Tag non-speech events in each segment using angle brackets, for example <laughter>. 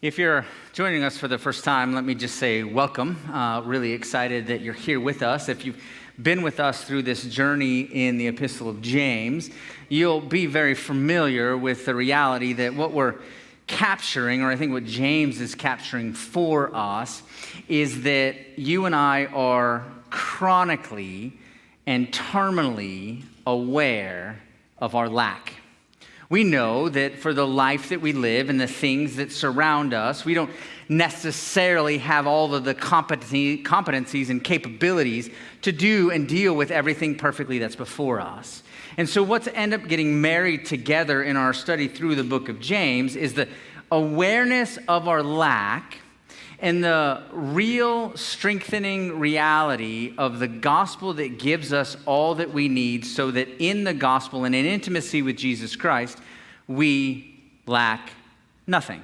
If you're joining us for the first time, let me just say welcome. Uh, really excited that you're here with us. If you've been with us through this journey in the Epistle of James, you'll be very familiar with the reality that what we're capturing, or I think what James is capturing for us, is that you and I are chronically and terminally aware of our lack. We know that for the life that we live and the things that surround us, we don't necessarily have all of the competencies and capabilities to do and deal with everything perfectly that's before us. And so, what's end up getting married together in our study through the book of James is the awareness of our lack and the real strengthening reality of the gospel that gives us all that we need so that in the gospel and in intimacy with Jesus Christ, we lack nothing.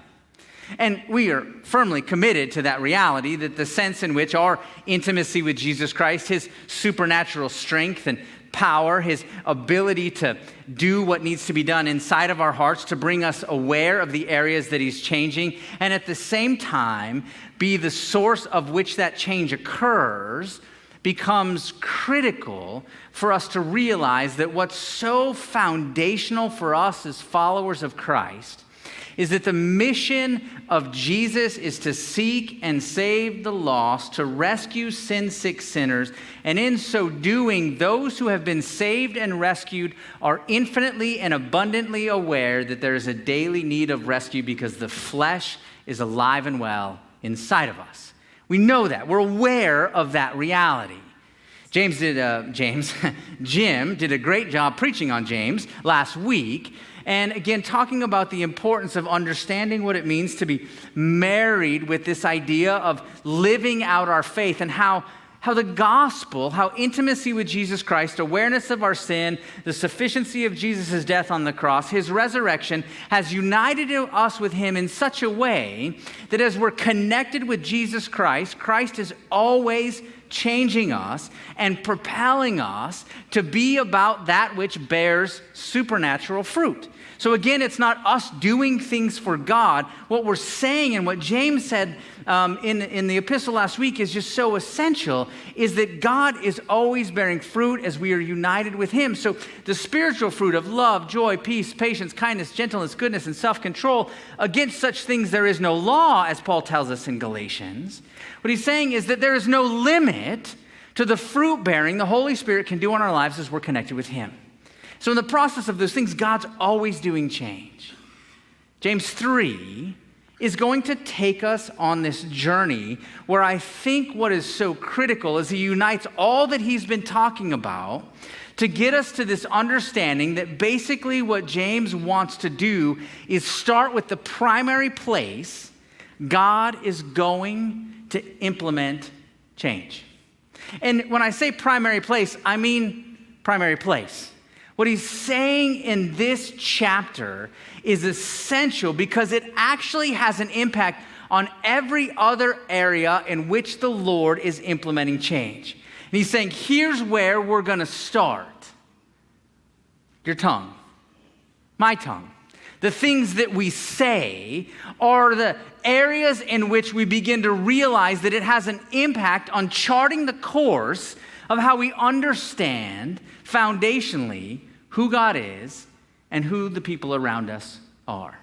And we are firmly committed to that reality that the sense in which our intimacy with Jesus Christ, his supernatural strength and power, his ability to do what needs to be done inside of our hearts to bring us aware of the areas that he's changing, and at the same time, be the source of which that change occurs becomes critical for us to realize that what's so foundational for us as followers of Christ is that the mission of Jesus is to seek and save the lost, to rescue sin sick sinners, and in so doing, those who have been saved and rescued are infinitely and abundantly aware that there is a daily need of rescue because the flesh is alive and well inside of us. We know that. We're aware of that reality. James did, uh, James, <laughs> Jim did a great job preaching on James last week. And again, talking about the importance of understanding what it means to be married with this idea of living out our faith and how how the gospel, how intimacy with Jesus Christ, awareness of our sin, the sufficiency of Jesus' death on the cross, his resurrection, has united us with him in such a way that as we're connected with Jesus Christ, Christ is always changing us and propelling us to be about that which bears supernatural fruit. So again, it's not us doing things for God. What we're saying and what James said um, in, in the epistle last week is just so essential is that God is always bearing fruit as we are united with Him. So the spiritual fruit of love, joy, peace, patience, kindness, gentleness, goodness, and self control, against such things there is no law, as Paul tells us in Galatians. What he's saying is that there is no limit to the fruit bearing the Holy Spirit can do in our lives as we're connected with Him. So, in the process of those things, God's always doing change. James 3 is going to take us on this journey where I think what is so critical is he unites all that he's been talking about to get us to this understanding that basically what James wants to do is start with the primary place God is going to implement change. And when I say primary place, I mean primary place. What he's saying in this chapter is essential because it actually has an impact on every other area in which the Lord is implementing change. And he's saying, here's where we're going to start your tongue, my tongue. The things that we say are the areas in which we begin to realize that it has an impact on charting the course of how we understand foundationally who God is and who the people around us are.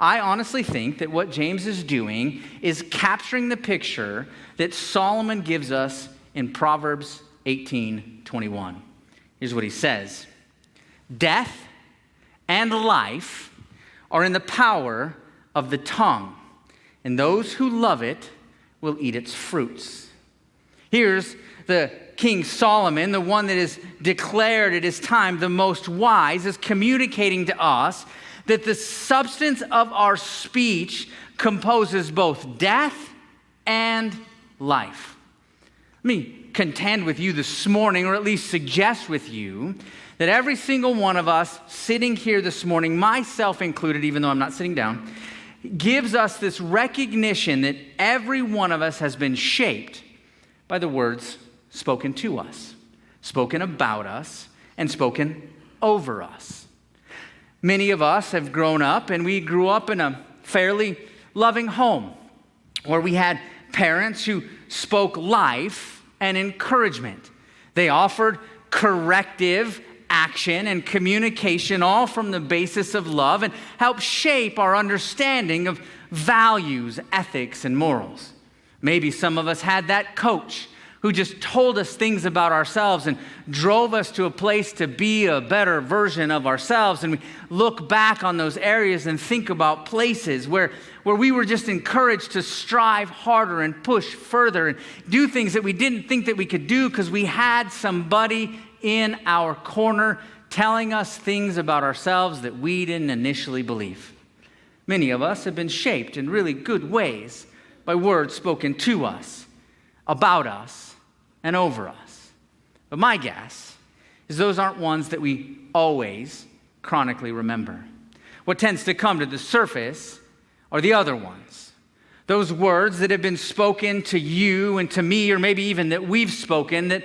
I honestly think that what James is doing is capturing the picture that Solomon gives us in Proverbs 18 21. Here's what he says Death and life are in the power of the tongue, and those who love it will eat its fruits. Here's the King Solomon, the one that is declared at his time the most wise, is communicating to us that the substance of our speech composes both death and life. Let me contend with you this morning, or at least suggest with you, that every single one of us sitting here this morning, myself included, even though I'm not sitting down, gives us this recognition that every one of us has been shaped by the words spoken to us, spoken about us, and spoken over us. Many of us have grown up, and we grew up in a fairly loving home where we had parents who spoke life and encouragement. They offered corrective action and communication, all from the basis of love, and help shape our understanding of values, ethics, and morals. Maybe some of us had that coach who just told us things about ourselves and drove us to a place to be a better version of ourselves. And we look back on those areas and think about places where, where we were just encouraged to strive harder and push further and do things that we didn't think that we could do because we had somebody in our corner telling us things about ourselves that we didn't initially believe. Many of us have been shaped in really good ways by words spoken to us, about us, and over us. But my guess is those aren't ones that we always chronically remember. What tends to come to the surface are the other ones. Those words that have been spoken to you and to me, or maybe even that we've spoken, that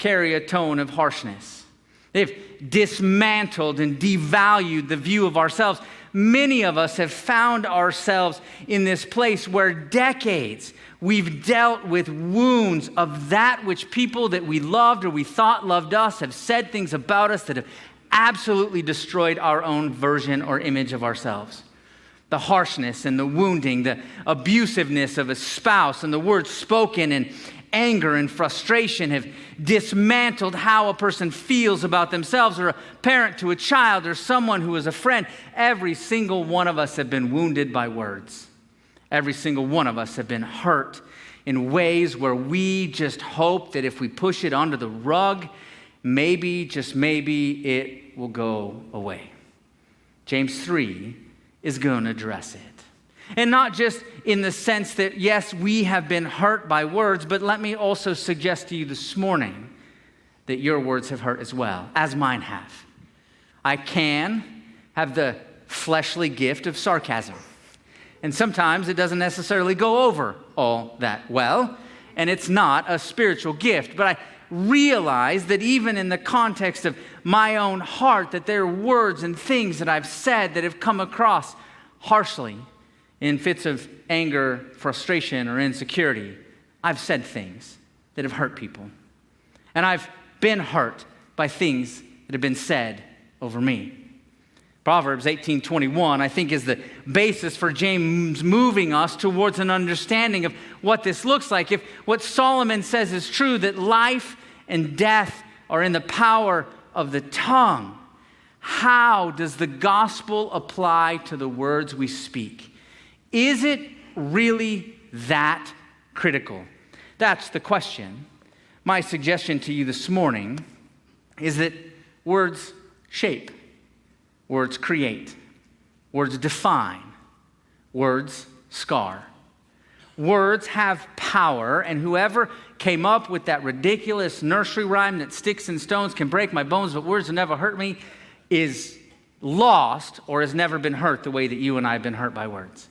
carry a tone of harshness. They've dismantled and devalued the view of ourselves. Many of us have found ourselves in this place where decades we've dealt with wounds of that which people that we loved or we thought loved us have said things about us that have absolutely destroyed our own version or image of ourselves. The harshness and the wounding, the abusiveness of a spouse, and the words spoken and anger and frustration have dismantled how a person feels about themselves, or a parent to a child, or someone who is a friend. Every single one of us have been wounded by words. Every single one of us have been hurt in ways where we just hope that if we push it under the rug, maybe, just maybe, it will go away. James 3 is going to address it. And not just in the sense that, yes, we have been hurt by words, but let me also suggest to you this morning that your words have hurt as well, as mine have. I can have the fleshly gift of sarcasm. And sometimes it doesn't necessarily go over all that well, and it's not a spiritual gift. But I realize that even in the context of my own heart, that there are words and things that I've said that have come across harshly in fits of anger, frustration, or insecurity, I've said things that have hurt people. And I've been hurt by things that have been said over me. Proverbs 18:21 I think is the basis for James moving us towards an understanding of what this looks like. If what Solomon says is true that life and death are in the power of the tongue, how does the gospel apply to the words we speak? Is it really that critical? That's the question. My suggestion to you this morning is that words shape, words create, words define, words scar. Words have power, and whoever came up with that ridiculous nursery rhyme that sticks and stones can break my bones, but words will never hurt me is lost or has never been hurt the way that you and I have been hurt by words.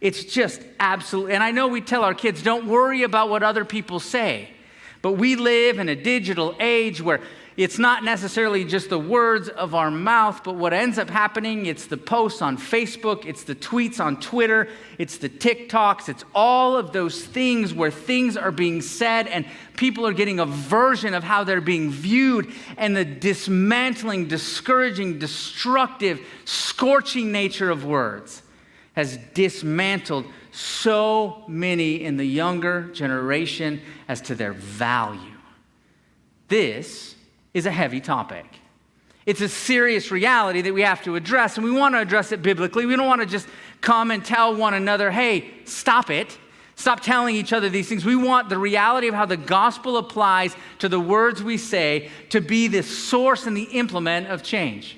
It's just absolute. And I know we tell our kids, don't worry about what other people say. But we live in a digital age where it's not necessarily just the words of our mouth, but what ends up happening, it's the posts on Facebook, it's the tweets on Twitter, it's the TikToks, it's all of those things where things are being said and people are getting a version of how they're being viewed, and the dismantling, discouraging, destructive, scorching nature of words has dismantled so many in the younger generation as to their value. This is a heavy topic. It's a serious reality that we have to address, and we want to address it biblically. We don't want to just come and tell one another, hey, stop it. Stop telling each other these things. We want the reality of how the gospel applies to the words we say to be the source and the implement of change.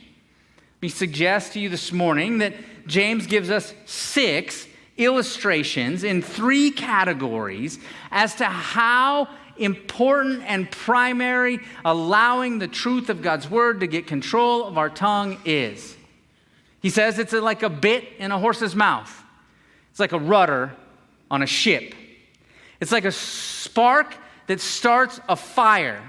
We suggest to you this morning that James gives us six illustrations in three categories as to how important and primary allowing the truth of God's word to get control of our tongue is. He says it's like a bit in a horse's mouth, it's like a rudder on a ship, it's like a spark that starts a fire,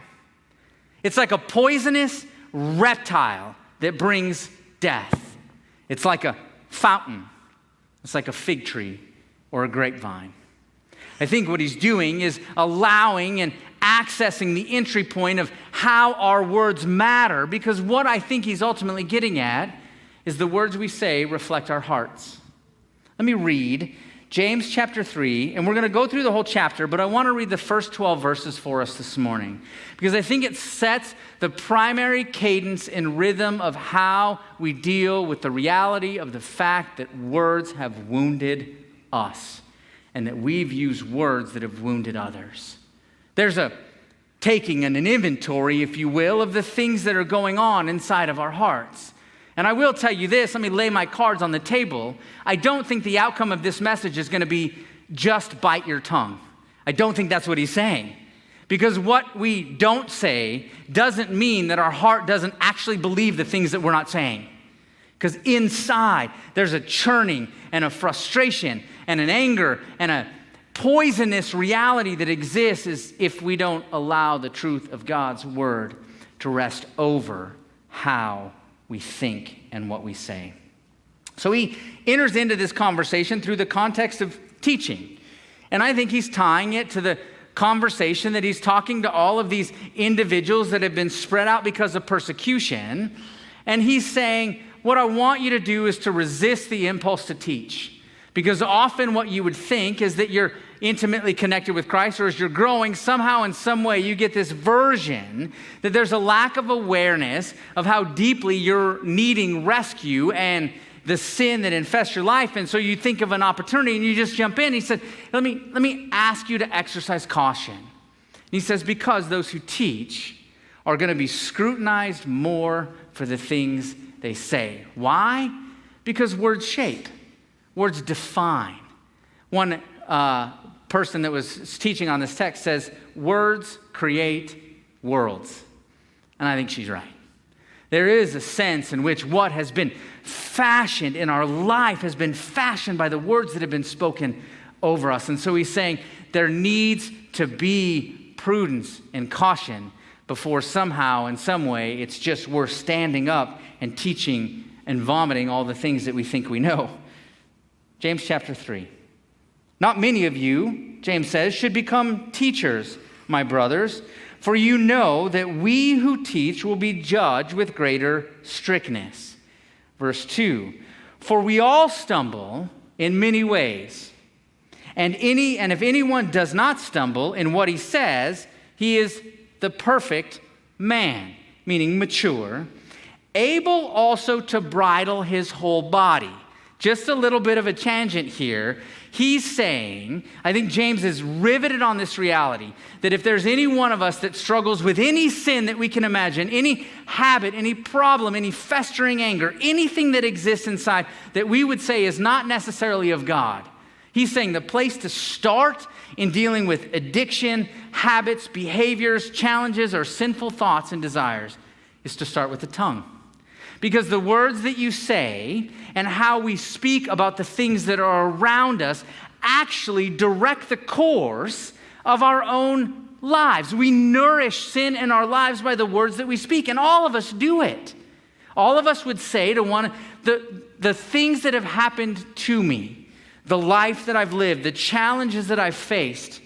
it's like a poisonous reptile that brings death, it's like a fountain. It's like a fig tree or a grapevine. I think what he's doing is allowing and accessing the entry point of how our words matter because what I think he's ultimately getting at is the words we say reflect our hearts. Let me read James chapter 3, and we're going to go through the whole chapter, but I want to read the first 12 verses for us this morning because I think it sets the primary cadence and rhythm of how we deal with the reality of the fact that words have wounded us and that we've used words that have wounded others. There's a taking and an inventory, if you will, of the things that are going on inside of our hearts. And I will tell you this, let me lay my cards on the table. I don't think the outcome of this message is going to be just bite your tongue. I don't think that's what he's saying. Because what we don't say doesn't mean that our heart doesn't actually believe the things that we're not saying. Because inside, there's a churning and a frustration and an anger and a poisonous reality that exists is if we don't allow the truth of God's word to rest over how we think and what we say. So he enters into this conversation through the context of teaching. And I think he's tying it to the conversation that he's talking to all of these individuals that have been spread out because of persecution. And he's saying, What I want you to do is to resist the impulse to teach. Because often what you would think is that you're intimately connected with Christ, or as you're growing, somehow in some way you get this version that there's a lack of awareness of how deeply you're needing rescue and the sin that infests your life. And so you think of an opportunity and you just jump in. He said, Let me, let me ask you to exercise caution. he says, Because those who teach are going to be scrutinized more for the things they say. Why? Because words shape, words define. One uh, person that was teaching on this text says, Words create worlds. And I think she's right. There is a sense in which what has been fashioned in our life has been fashioned by the words that have been spoken over us. And so he's saying there needs to be prudence and caution before somehow, in some way, it's just we're standing up and teaching and vomiting all the things that we think we know. James chapter 3. Not many of you, James says, should become teachers, my brothers, for you know that we who teach will be judged with greater strictness. Verse 2 For we all stumble in many ways. And any and if anyone does not stumble in what he says, he is the perfect man, meaning mature, able also to bridle his whole body. Just a little bit of a tangent here. He's saying, I think James is riveted on this reality that if there's any one of us that struggles with any sin that we can imagine, any habit, any problem, any festering anger, anything that exists inside that we would say is not necessarily of God, he's saying the place to start in dealing with addiction, habits, behaviors, challenges, or sinful thoughts and desires is to start with the tongue. Because the words that you say and how we speak about the things that are around us actually direct the course of our own lives. We nourish sin in our lives by the words that we speak, and all of us do it. All of us would say to one, the, the things that have happened to me, the life that I've lived, the challenges that I've faced,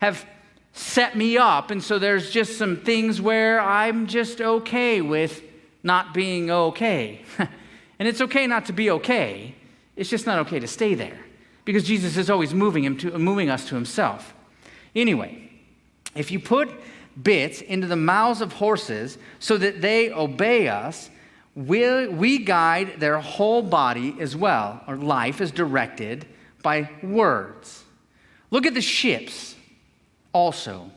have set me up. And so there's just some things where I'm just okay with not being okay. <laughs> and it's okay not to be okay, it's just not okay to stay there because Jesus is always moving, him to, moving us to himself. Anyway, if you put bits into the mouths of horses so that they obey us, we, we guide their whole body as well. Our life is directed by words. Look at the ships also.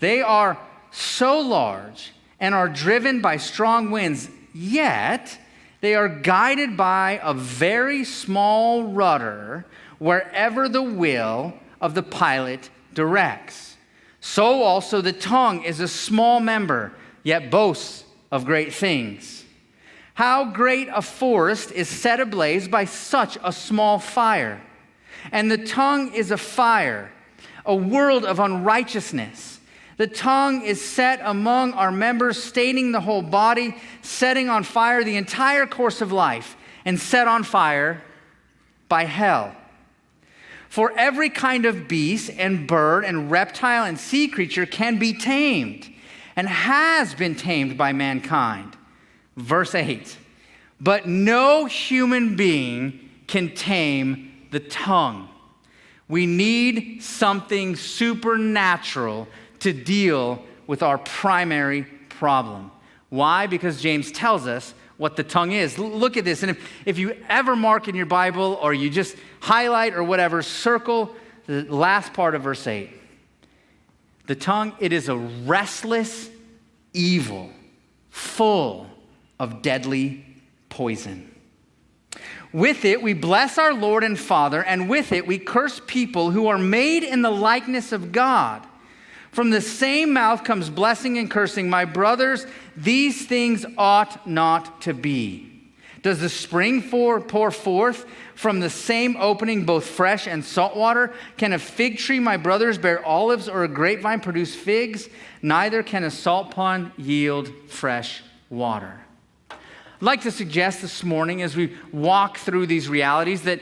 They are so large and are driven by strong winds, yet they are guided by a very small rudder wherever the will of the pilot directs. So also the tongue is a small member, yet boasts of great things. How great a forest is set ablaze by such a small fire! And the tongue is a fire, a world of unrighteousness. The tongue is set among our members, staining the whole body, setting on fire the entire course of life, and set on fire by hell. For every kind of beast and bird and reptile and sea creature can be tamed and has been tamed by mankind. Verse 8 But no human being can tame the tongue. We need something supernatural to deal with our primary problem. Why? Because James tells us what the tongue is. look at this. And if, if you ever mark in your Bible or you just highlight or whatever, circle the last part of verse 8. The tongue, it is a restless evil, full of deadly poison. With it, we bless our Lord and Father, and with it, we curse people who are made in the likeness of God. From the same mouth comes blessing and cursing. My brothers, these things ought not to be. Does the spring pour, forth from the same opening both fresh and salt water? Can a fig tree, my brothers, bear olives, or a grapevine produce figs? Neither can a salt pond yield fresh water. I'd like to suggest this morning as we walk through these realities that,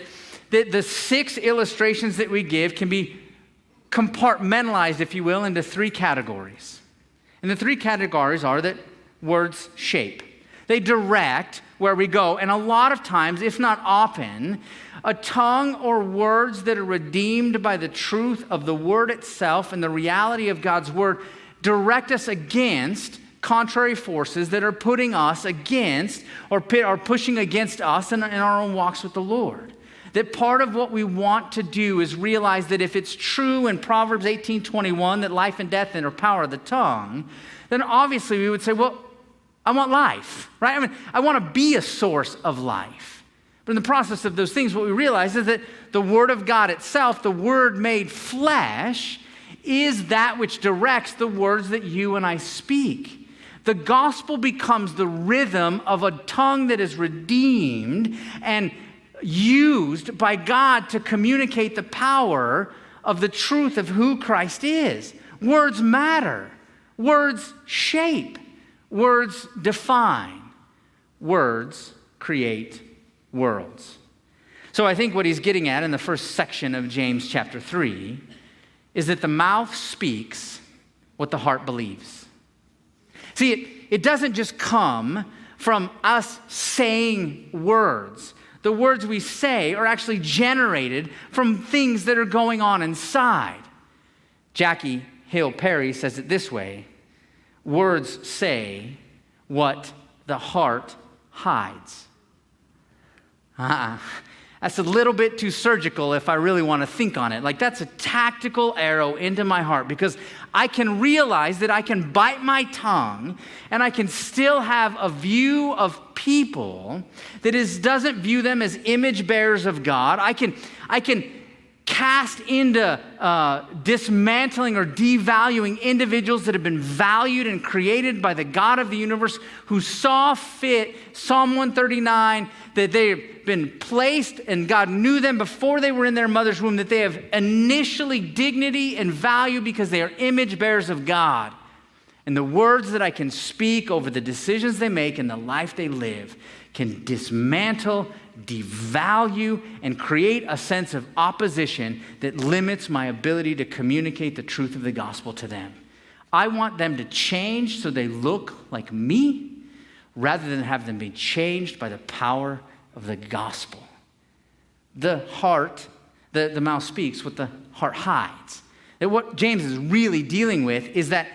that the six illustrations that we give can be compartmentalized, if you will, into three categories. And the three categories are that words shape, they direct where we go. And a lot of times, if not often, a tongue or words that are redeemed by the truth of the word itself and the reality of God's word direct us against contrary forces that are putting us against or are pushing against us in, our own walks with the Lord. That part of what we want to do is realize that if it's true in Proverbs 18:21 that life and death are power of the tongue, then obviously we would say, well, I want life, right? I mean, I want to be a source of life. But in the process of those things, what we realize is that the Word of God itself, the Word made flesh, is that which directs the words that you and I speak. The gospel becomes the rhythm of a tongue that is redeemed and used by God to communicate the power of the truth of who Christ is. Words matter, words shape, words define, words create worlds. So I think what he's getting at in the first section of James chapter 3 is that the mouth speaks what the heart believes. See, it, it doesn't just come from us saying words. The words we say are actually generated from things that are going on inside. Jackie Hill Perry says it this way Words say what the heart hides. Uh-uh. That's a little bit too surgical if I really want to think on it. Like, that's a tactical arrow into my heart because I can realize that I can bite my tongue and I can still have a view of people that is, doesn't view them as image bearers of God. I can, I can cast into uh, dismantling or devaluing individuals that have been valued and created by the God of the universe who saw fit, Psalm 139, that they've been placed and God knew them before they were in their mother's womb, that they have initially dignity and value because they are image bearers of God. And the words that I can speak over the decisions they make and the life they live can dismantle devalue and create a sense of opposition that limits my ability to communicate the truth of the gospel to them. I want them to change so they look like me rather than have them be changed by the power of the gospel. The heart, the, the mouth speaks what the heart hides. That what James is really dealing with is that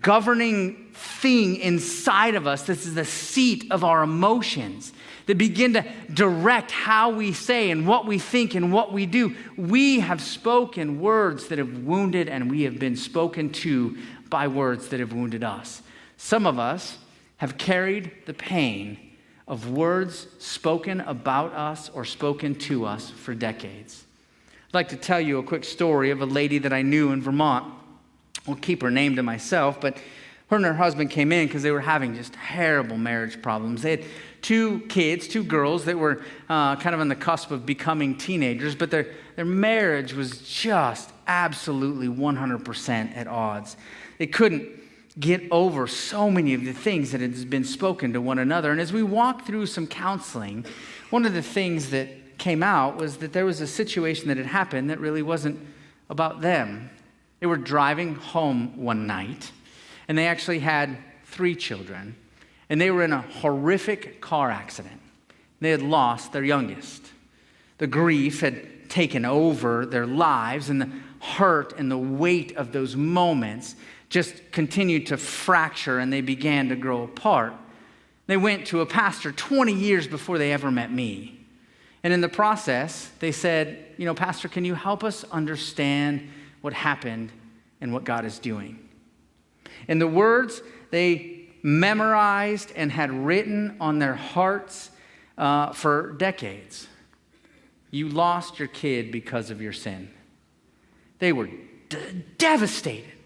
governing thing inside of us. This is the seat of our emotions that begin to direct how we say and what we think and what we do. We have spoken words that have wounded, and we have been spoken to by words that have wounded us. Some of us have carried the pain of words spoken about us or spoken to us for decades. I'd like to tell you a quick story of a lady that I knew in Vermont. I'll keep her name to myself, but her and her husband came in because they were having just terrible marriage problems. They had two kids, two girls that were uh, kind of on the cusp of becoming teenagers, but their, their marriage was just absolutely 100% at odds. They couldn't get over so many of the things that had been spoken to one another. And as we walked through some counseling, one of the things that came out was that there was a situation that had happened that really wasn't about them. They were driving home one night, and they actually had three children, and they were in a horrific car accident. They had lost their youngest. The grief had taken over their lives, and the hurt and the weight of those moments just continued to fracture and they began to grow apart. They went to a pastor 20 years before they ever met me. And in the process, they said, You know, Pastor, can you help us understand what happened and what God is doing? And the words they memorized and had written on their hearts uh, for decades. You lost your kid because of your sin. They were d- devastated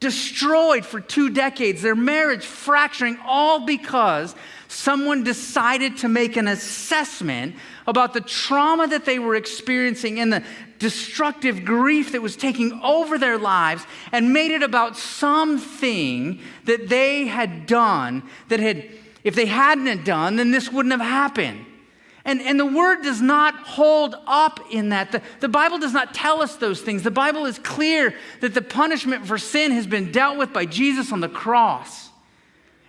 destroyed for two decades, their marriage fracturing, all because someone decided to make an assessment about the trauma that they were experiencing and the destructive grief that was taking over their lives and made it about something that they had done that had, if they hadn't done, then this wouldn't have happened. And, and the word does not hold up in that. The, the Bible does not tell us those things. The Bible is clear that the punishment for sin has been dealt with by Jesus on the cross.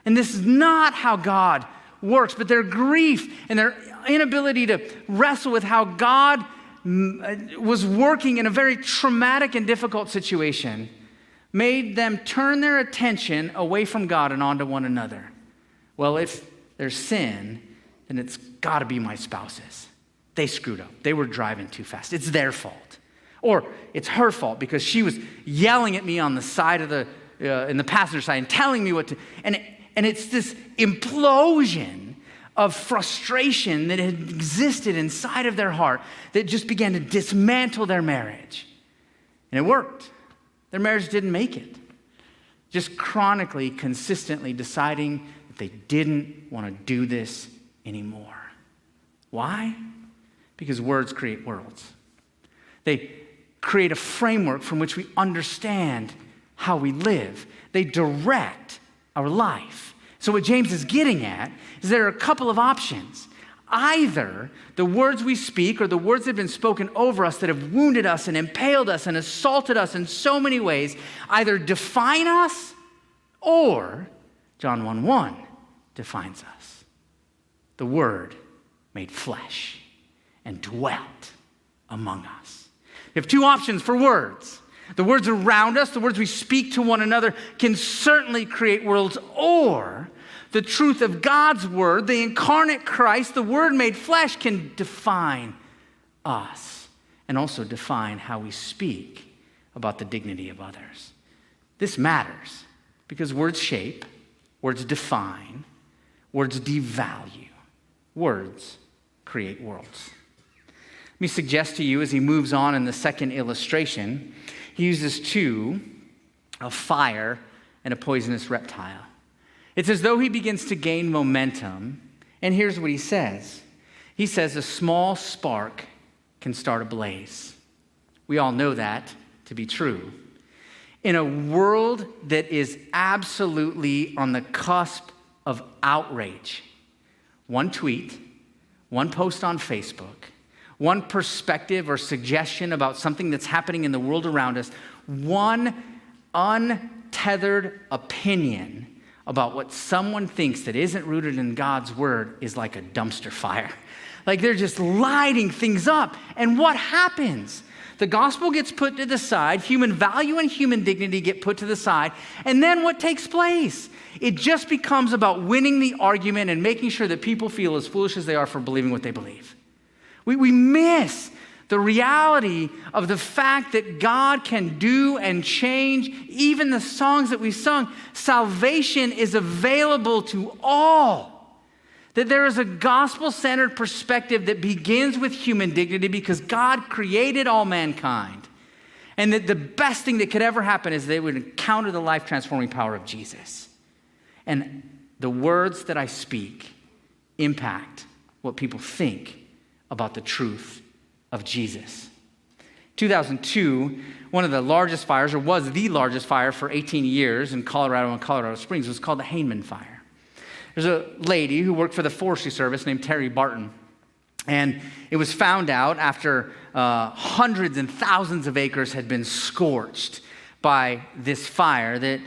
And this is not how God works, but their grief and their inability to wrestle with how God was working in a very traumatic and difficult situation made them turn their attention away from God and onto one another. Well, if there's sin, then it's got to be my spouse's. They screwed up. They were driving too fast. It's their fault. Or it's her fault because she was yelling at me on the side of the, uh, in the passenger side and telling me what to, and, and it's this implosion of frustration that had existed inside of their heart that just began to dismantle their marriage. And it worked. Their marriage didn't make it. Just chronically, consistently deciding that they didn't want to do this anymore. Why? Because words create worlds. They create a framework from which we understand how we live, they direct our life. So, what James is getting at is there are a couple of options. Either the words we speak or the words that have been spoken over us that have wounded us and impaled us and assaulted us in so many ways either define us or, John 1 1 defines us the Word made flesh and dwelt among us. We have two options for words. The words around us, the words we speak to one another, can certainly create worlds, or the truth of God's Word, the incarnate Christ, the Word made flesh, can define us and also define how we speak about the dignity of others. This matters because words shape, words define, words devalue. Words create worlds. Let me suggest to you as he moves on in the second illustration, he uses two a fire and a poisonous reptile. It's as though he begins to gain momentum. And here's what he says He says, A small spark can start a blaze. We all know that to be true. In a world that is absolutely on the cusp of outrage, one tweet, one post on Facebook, one perspective or suggestion about something that's happening in the world around us, one untethered opinion about what someone thinks that isn't rooted in God's word is like a dumpster fire. <laughs> Like they're just lighting things up. And what happens? The gospel gets put to the side, human value and human dignity get put to the side, and then what takes place? It just becomes about winning the argument and making sure that people feel as foolish as they are for believing what they believe. We, we miss the reality of the fact that God can do and change even the songs that we sung. Salvation is available to all. That there is a gospel centered perspective that begins with human dignity because God created all mankind. And that the best thing that could ever happen is they would encounter the life transforming power of Jesus. And the words that I speak impact what people think about the truth of Jesus. 2002, one of the largest fires, or was the largest fire for 18 years in Colorado and Colorado Springs, was called the Hayman Fire. There's a lady who worked for the Forestry Service named Terry Barton. And it was found out after uh, hundreds and thousands of acres had been scorched by this fire that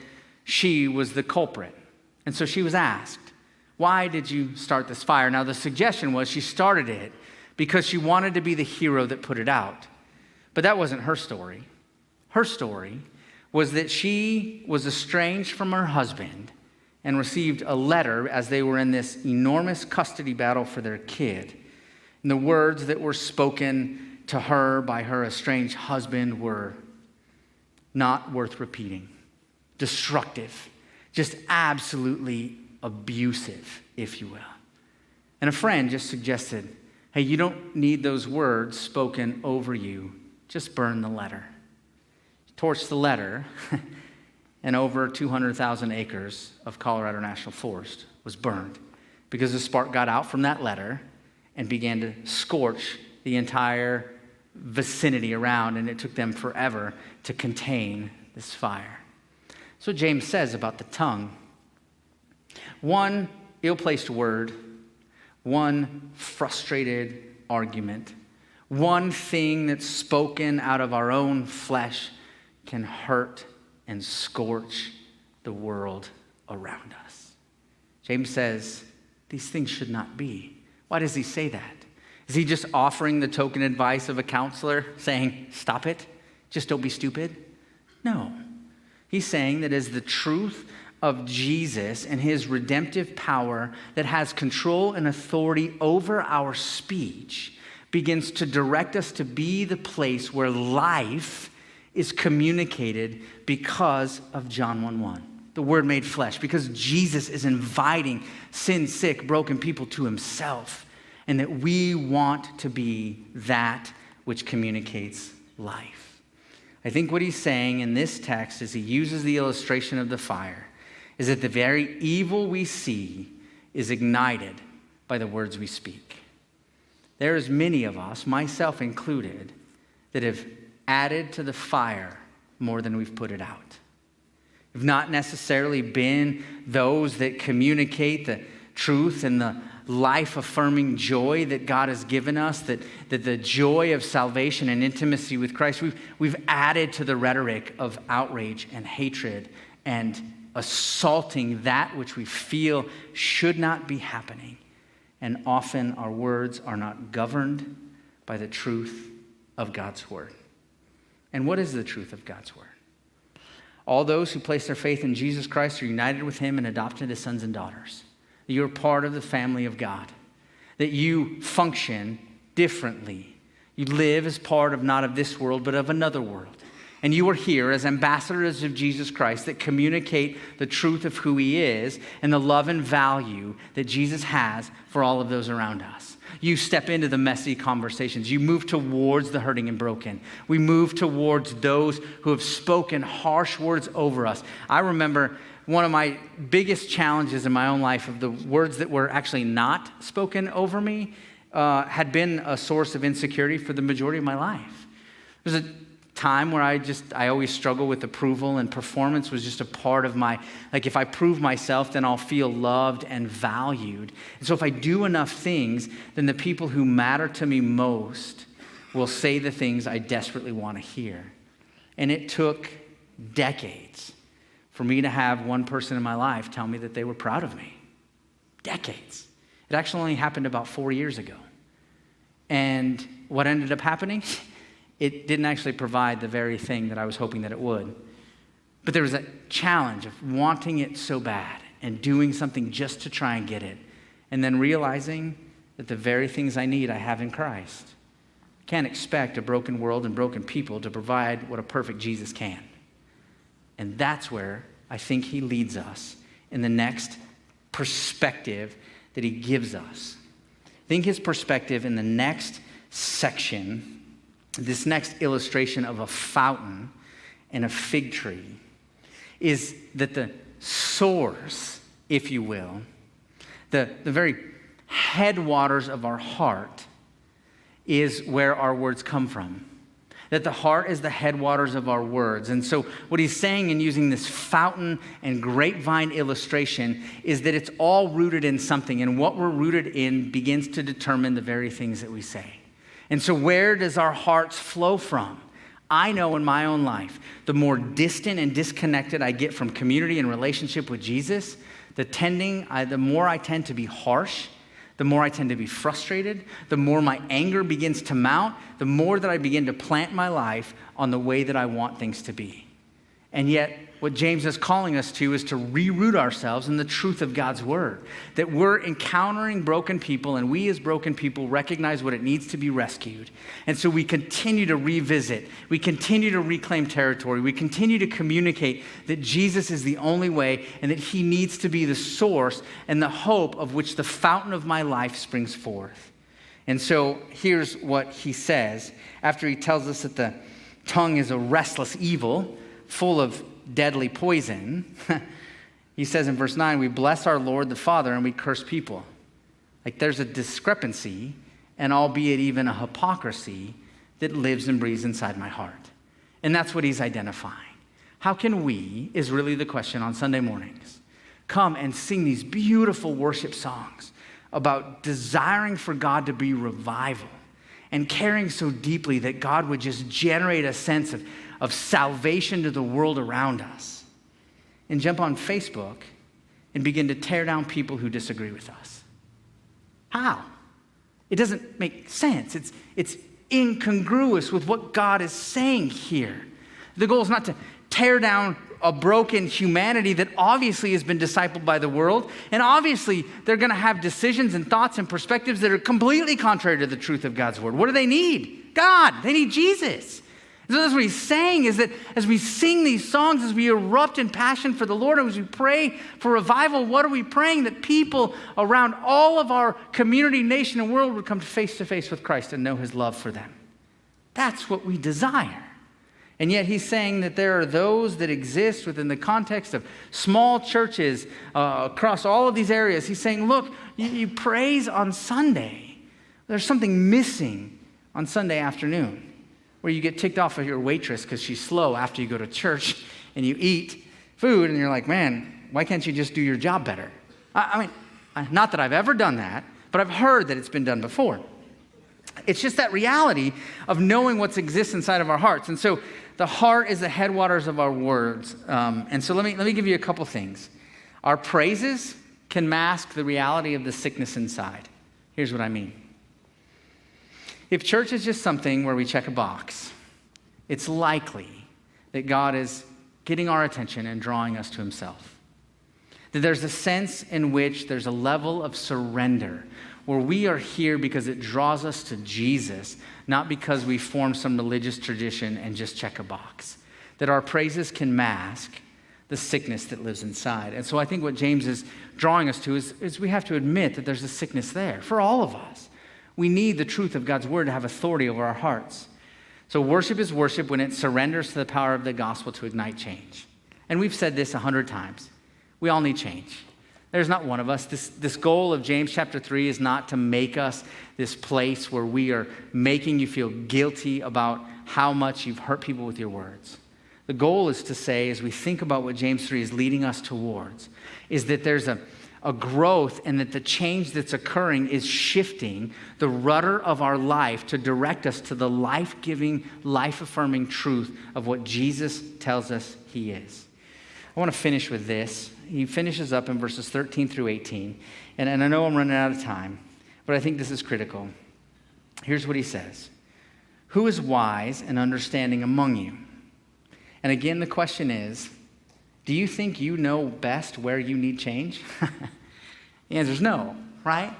she was the culprit. And so she was asked, Why did you start this fire? Now, the suggestion was she started it because she wanted to be the hero that put it out. But that wasn't her story. Her story was that she was estranged from her husband and received a letter as they were in this enormous custody battle for their kid. And the words that were spoken to her by her estranged husband were not worth repeating, destructive, just absolutely abusive, if you will. And a friend just suggested hey, you don't need those words spoken over you, just burn the letter. Torch the letter, <laughs> and over 200,000 acres of Colorado National Forest was burned because the spark got out from that letter and began to scorch the entire vicinity around, and it took them forever to contain this fire. So James says about the tongue one ill placed word, one frustrated argument, one thing that's spoken out of our own flesh can hurt and scorch the world around us. James says these things should not be. Why does he say that? Is he just offering the token advice of a counselor saying, stop it, just don't be stupid? No. He's saying that as the truth of Jesus and his redemptive power that has control and authority over our speech begins to direct us to be the place where life is communicated because of John 1 1. The word made flesh, because Jesus is inviting sin sick, broken people to himself, and that we want to be that which communicates life. I think what he's saying in this text, as he uses the illustration of the fire, is that the very evil we see is ignited by the words we speak. There is many of us, myself included, that have added to the fire more than we've put it out. We've not necessarily been those that communicate the truth and the life affirming joy that God has given us, that, that the joy of salvation and intimacy with Christ, we've, we've added to the rhetoric of outrage and hatred and assaulting that which we feel should not be happening. And often our words are not governed by the truth of God's word. And what is the truth of God's word? All those who place their faith in Jesus Christ are united with him and adopted as sons and daughters. You're part of the family of God, that you function differently. You live as part of not of this world, but of another world. And you are here as ambassadors of Jesus Christ that communicate the truth of who he is and the love and value that Jesus has for all of those around us. You step into the messy conversations. You move towards the hurting and broken. We move towards those who have spoken harsh words over us. I remember one of my biggest challenges in my own life of the words that were actually not spoken over me uh, had been a source of insecurity for the majority of my life. There's a time where I just, I always struggle with approval, and performance was just a part of my, like, if I prove myself, then I'll feel loved and valued. And so if I do enough things, then the people who matter to me most will say the things I desperately want to hear. And it took decades for me to have one person in my life tell me that they were proud of me. Decades. It actually only happened about four years ago. And what ended up happening? <laughs> it didn't actually provide the very thing that I was hoping that it would. But there was that challenge of wanting it so bad and doing something just to try and get it, and then realizing that the very things I need I have in Christ. Can't expect a broken world and broken people to provide what a perfect Jesus can. And that's where I think he leads us in the next perspective that he gives us. Think his perspective in the next section this next illustration of a fountain and a fig tree is that the source, if you will, the, the very headwaters of our heart is where our words come from. that the heart is the headwaters of our words. And so, what he's saying in using this fountain and grapevine illustration is that it's all rooted in something, and what we're rooted in begins to determine the very things that we say. And so, where does our hearts flow from? I know in my own life, the more distant and disconnected I get from community and relationship with Jesus, the tending, I, the more I tend to be harsh the more I tend to be frustrated, the more my anger begins to mount, the more that I begin to plant my life on the way that I want things to be. And yet, what James is calling us to is to reroot ourselves in the truth of God's word. That we're encountering broken people, and we as broken people recognize what it needs to be rescued. And so we continue to revisit, we continue to reclaim territory, we continue to communicate that Jesus is the only way and that he needs to be the source and the hope of which the fountain of my life springs forth. And so here's what he says after he tells us that the tongue is a restless evil full of deadly poison, <laughs> he says in verse 9, we bless our Lord the Father and we curse people. Like there's a discrepancy, and albeit even a hypocrisy, that lives and breathes inside my heart. And that's what he's identifying. How can we, is really the question on Sunday mornings, come and sing these beautiful worship songs about desiring for God to be revival and caring so deeply that God would just generate a sense of of salvation to the world around us and jump on Facebook and begin to tear down people who disagree with us? How? It doesn't make sense. It's, it's incongruous with what God is saying here. The goal is not to tear down a broken humanity that obviously has been discipled by the world. And obviously, they're going to have decisions and thoughts and perspectives that are completely contrary to the truth of God's word. What do they need? God. They need Jesus. So that's what he's saying is that as we sing these songs, as we erupt in passion for the Lord, as we pray for revival, what are we praying? That people around all of our community, nation, and world would come face to face with Christ and know his love for them. That's what we desire. And yet he's saying that there are those that exist within the context of small churches uh, across all of these areas. He's saying, look, you, you praise on Sunday. There's something missing on Sunday afternoon where you get ticked off at your waitress because she's slow after you go to church <laughs> and you eat food and you're like, man, why can't you just do your job better? I, I mean, not that I've ever done that, but I've heard that it's been done before. It's just that reality of knowing what exists inside of our hearts. And so the heart is the headwaters of our words. Um, and so let me, let me give you a couple things. Our praises can mask the reality of the sickness inside. Here's what I mean if church is just something where we check a box, it's likely that God is getting our attention and drawing us to Himself. That there's a sense in which there's a level of surrender where we are here because it draws us to Jesus, not because we form some religious tradition and just check a box. That our praises can mask the sickness that lives inside. And so I think what James is drawing us to is, is we have to admit that there's a sickness there for all of us. We need the truth of God's word to have authority over our hearts. So, worship is worship when it surrenders to the power of the gospel to ignite change. And we've said this a hundred times. We all need change. There's not one of us. This, this goal of James chapter 3 is not to make us this place where we are making you feel guilty about how much you've hurt people with your words. The goal is to say, as we think about what James 3 is leading us towards, is that there's a, a growth and that the change that's occurring is shifting the rudder of our life to direct us to the life giving, life affirming truth of what Jesus tells us he is. I want to finish with this. He finishes up in verses 13 through 18. And, and I know I'm running out of time, but I think this is critical. Here's what he says Who is wise and understanding among you? And again, the question is do you think you know best where you need change? <laughs> the answer is no, right?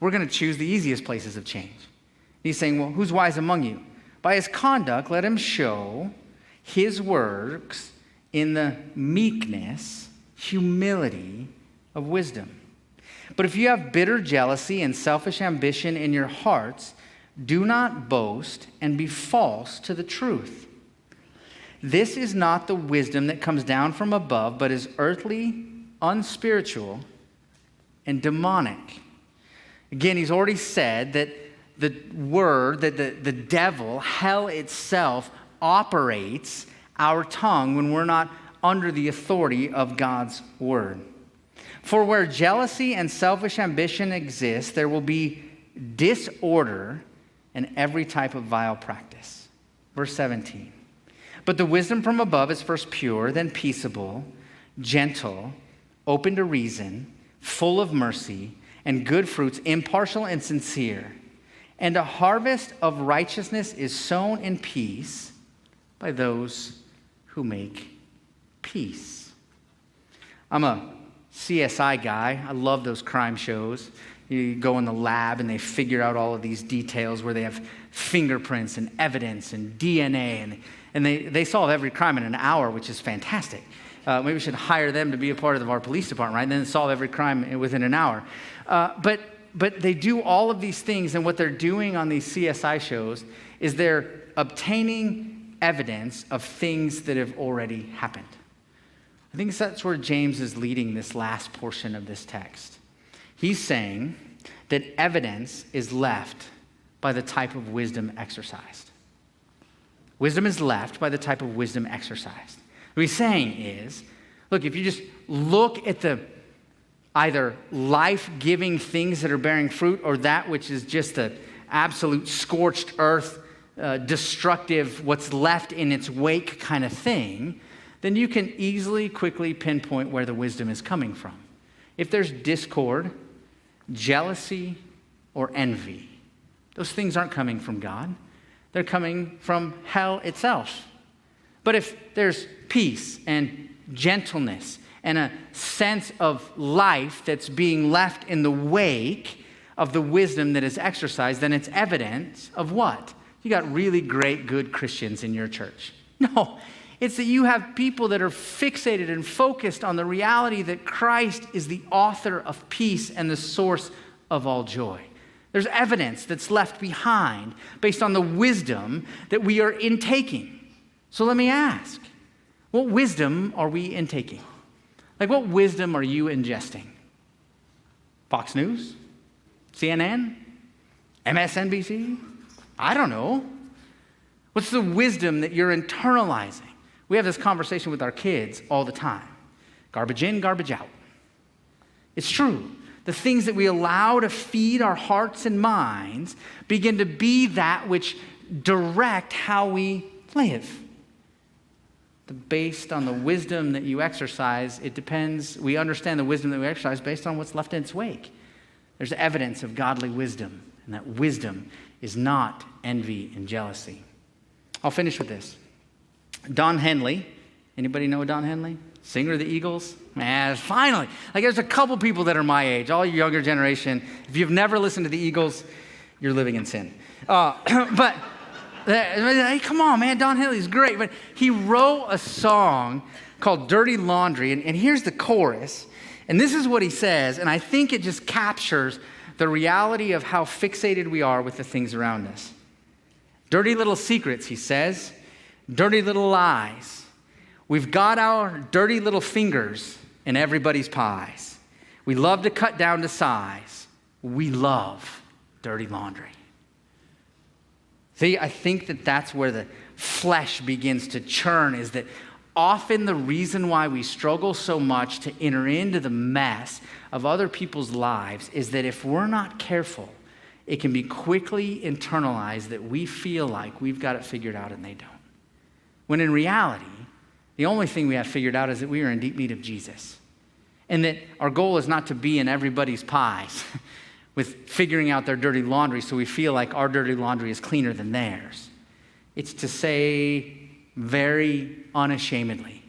We're going to choose the easiest places of change. He's saying, Well, who's wise among you? By his conduct, let him show his works in the meekness, humility of wisdom. But if you have bitter jealousy and selfish ambition in your hearts, do not boast and be false to the truth. This is not the wisdom that comes down from above, but is earthly, unspiritual, and demonic. Again, he's already said that the word, that the, the devil, hell itself, operates our tongue when we're not under the authority of God's word. For where jealousy and selfish ambition exist, there will be disorder and every type of vile practice. Verse 17. But the wisdom from above is first pure, then peaceable, gentle, open to reason, full of mercy and good fruits, impartial and sincere. And a harvest of righteousness is sown in peace by those who make peace. I'm a CSI guy. I love those crime shows. You go in the lab and they figure out all of these details where they have fingerprints and evidence and DNA, and, and they, they solve every crime in an hour, which is fantastic. Uh, maybe we should hire them to be a part of our police department, right? And then solve every crime within an hour. Uh, but, but they do all of these things, and what they're doing on these CSI shows is they're obtaining evidence of things that have already happened. I think that's where James is leading this last portion of this text. He's saying that evidence is left by the type of wisdom exercised. Wisdom is left by the type of wisdom exercised. What he's saying is look, if you just look at the either life giving things that are bearing fruit or that which is just the absolute scorched earth, uh, destructive, what's left in its wake kind of thing, then you can easily, quickly pinpoint where the wisdom is coming from. If there's discord, jealousy, or envy, those things aren't coming from God. They're coming from hell itself. But if there's peace and gentleness and a sense of life that's being left in the wake of the wisdom that is exercised, then it's evidence of what? You got really great, good Christians in your church. <laughs> No, it's that you have people that are fixated and focused on the reality that Christ is the author of peace and the source of all joy. There's evidence that's left behind based on the wisdom that we are intaking. So let me ask what wisdom are we intaking? Like, what wisdom are you ingesting? Fox News? CNN? MSNBC? I don't know. What's the wisdom that you're internalizing? We have this conversation with our kids all the time garbage in, garbage out. It's true. The things that we allow to feed our hearts and minds begin to be that which direct how we live. Based on the wisdom that you exercise, it depends. We understand the wisdom that we exercise based on what's left in its wake. There's evidence of godly wisdom, and that wisdom is not envy and jealousy. I'll finish with this. Don Henley. Anybody know Don Henley? Singer of the Eagles? Man, finally. Like there's a couple people that are my age, all your younger generation. If you've never listened to the Eagles, you're living in sin. Uh, <clears throat> but hey, come on, man, Don Henley's great. But he wrote a song called Dirty Laundry, and, and here's the chorus. And this is what he says, and I think it just captures the reality of how fixated we are with the things around us. Dirty little secrets, he says dirty little lies. We've got our dirty little fingers in everybody's pies. We love to cut down to size. We love dirty laundry. See, I think that that's where the flesh begins to churn, is that often the reason why we struggle so much to enter into the mess of other people's lives is that if we're not careful, it can be quickly internalized that we feel like we've got it figured out and they don't. When in reality, the only thing we have figured out is that we are in deep need of Jesus. And that our goal is not to be in everybody's pies <laughs> with figuring out their dirty laundry so we feel like our dirty laundry is cleaner than theirs. It's to say very unashamedly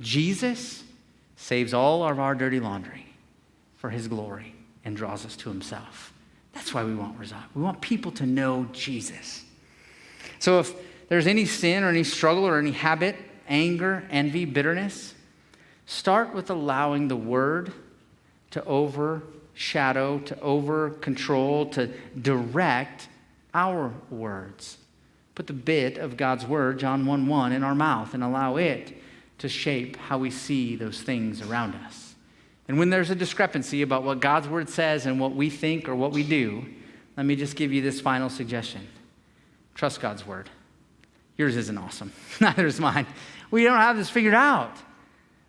Jesus saves all of our dirty laundry for his glory and draws us to himself. That's why we want result. We want people to know Jesus. So if there's any sin or any struggle or any habit, anger, envy, bitterness, start with allowing the word to overshadow, to over control, to direct our words. Put the bit of God's word, John 1 1, in our mouth and allow it to shape how we see those things around us. And when there's a discrepancy about what God's word says and what we think or what we do, let me just give you this final suggestion trust God's word. Yours isn't awesome, <laughs> neither is mine. We don't have this figured out.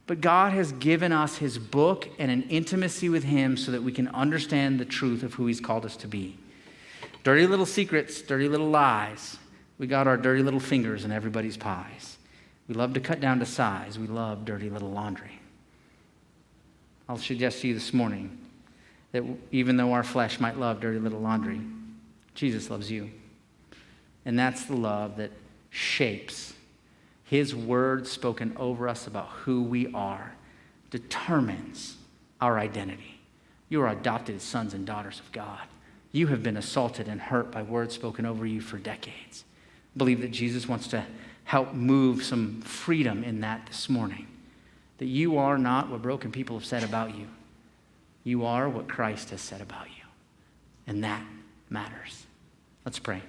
But God has given us His book and an intimacy with Him so that we can understand the truth of who He's called us to be. Dirty little secrets, dirty little lies. We got our dirty little fingers in everybody's pies. We love to cut down to size. We love dirty little laundry. I'll suggest to you this morning that even though our flesh might love dirty little laundry, Jesus loves you. And that's the love that shapes his word spoken over us about who we are determines our identity. You are adopted sons and daughters of God. You have been assaulted and hurt by words spoken over you for decades. I believe that Jesus wants to help move some freedom in that this morning. That you are not what broken people have said about you, you are what Christ has said about you. And that matters. Let's pray.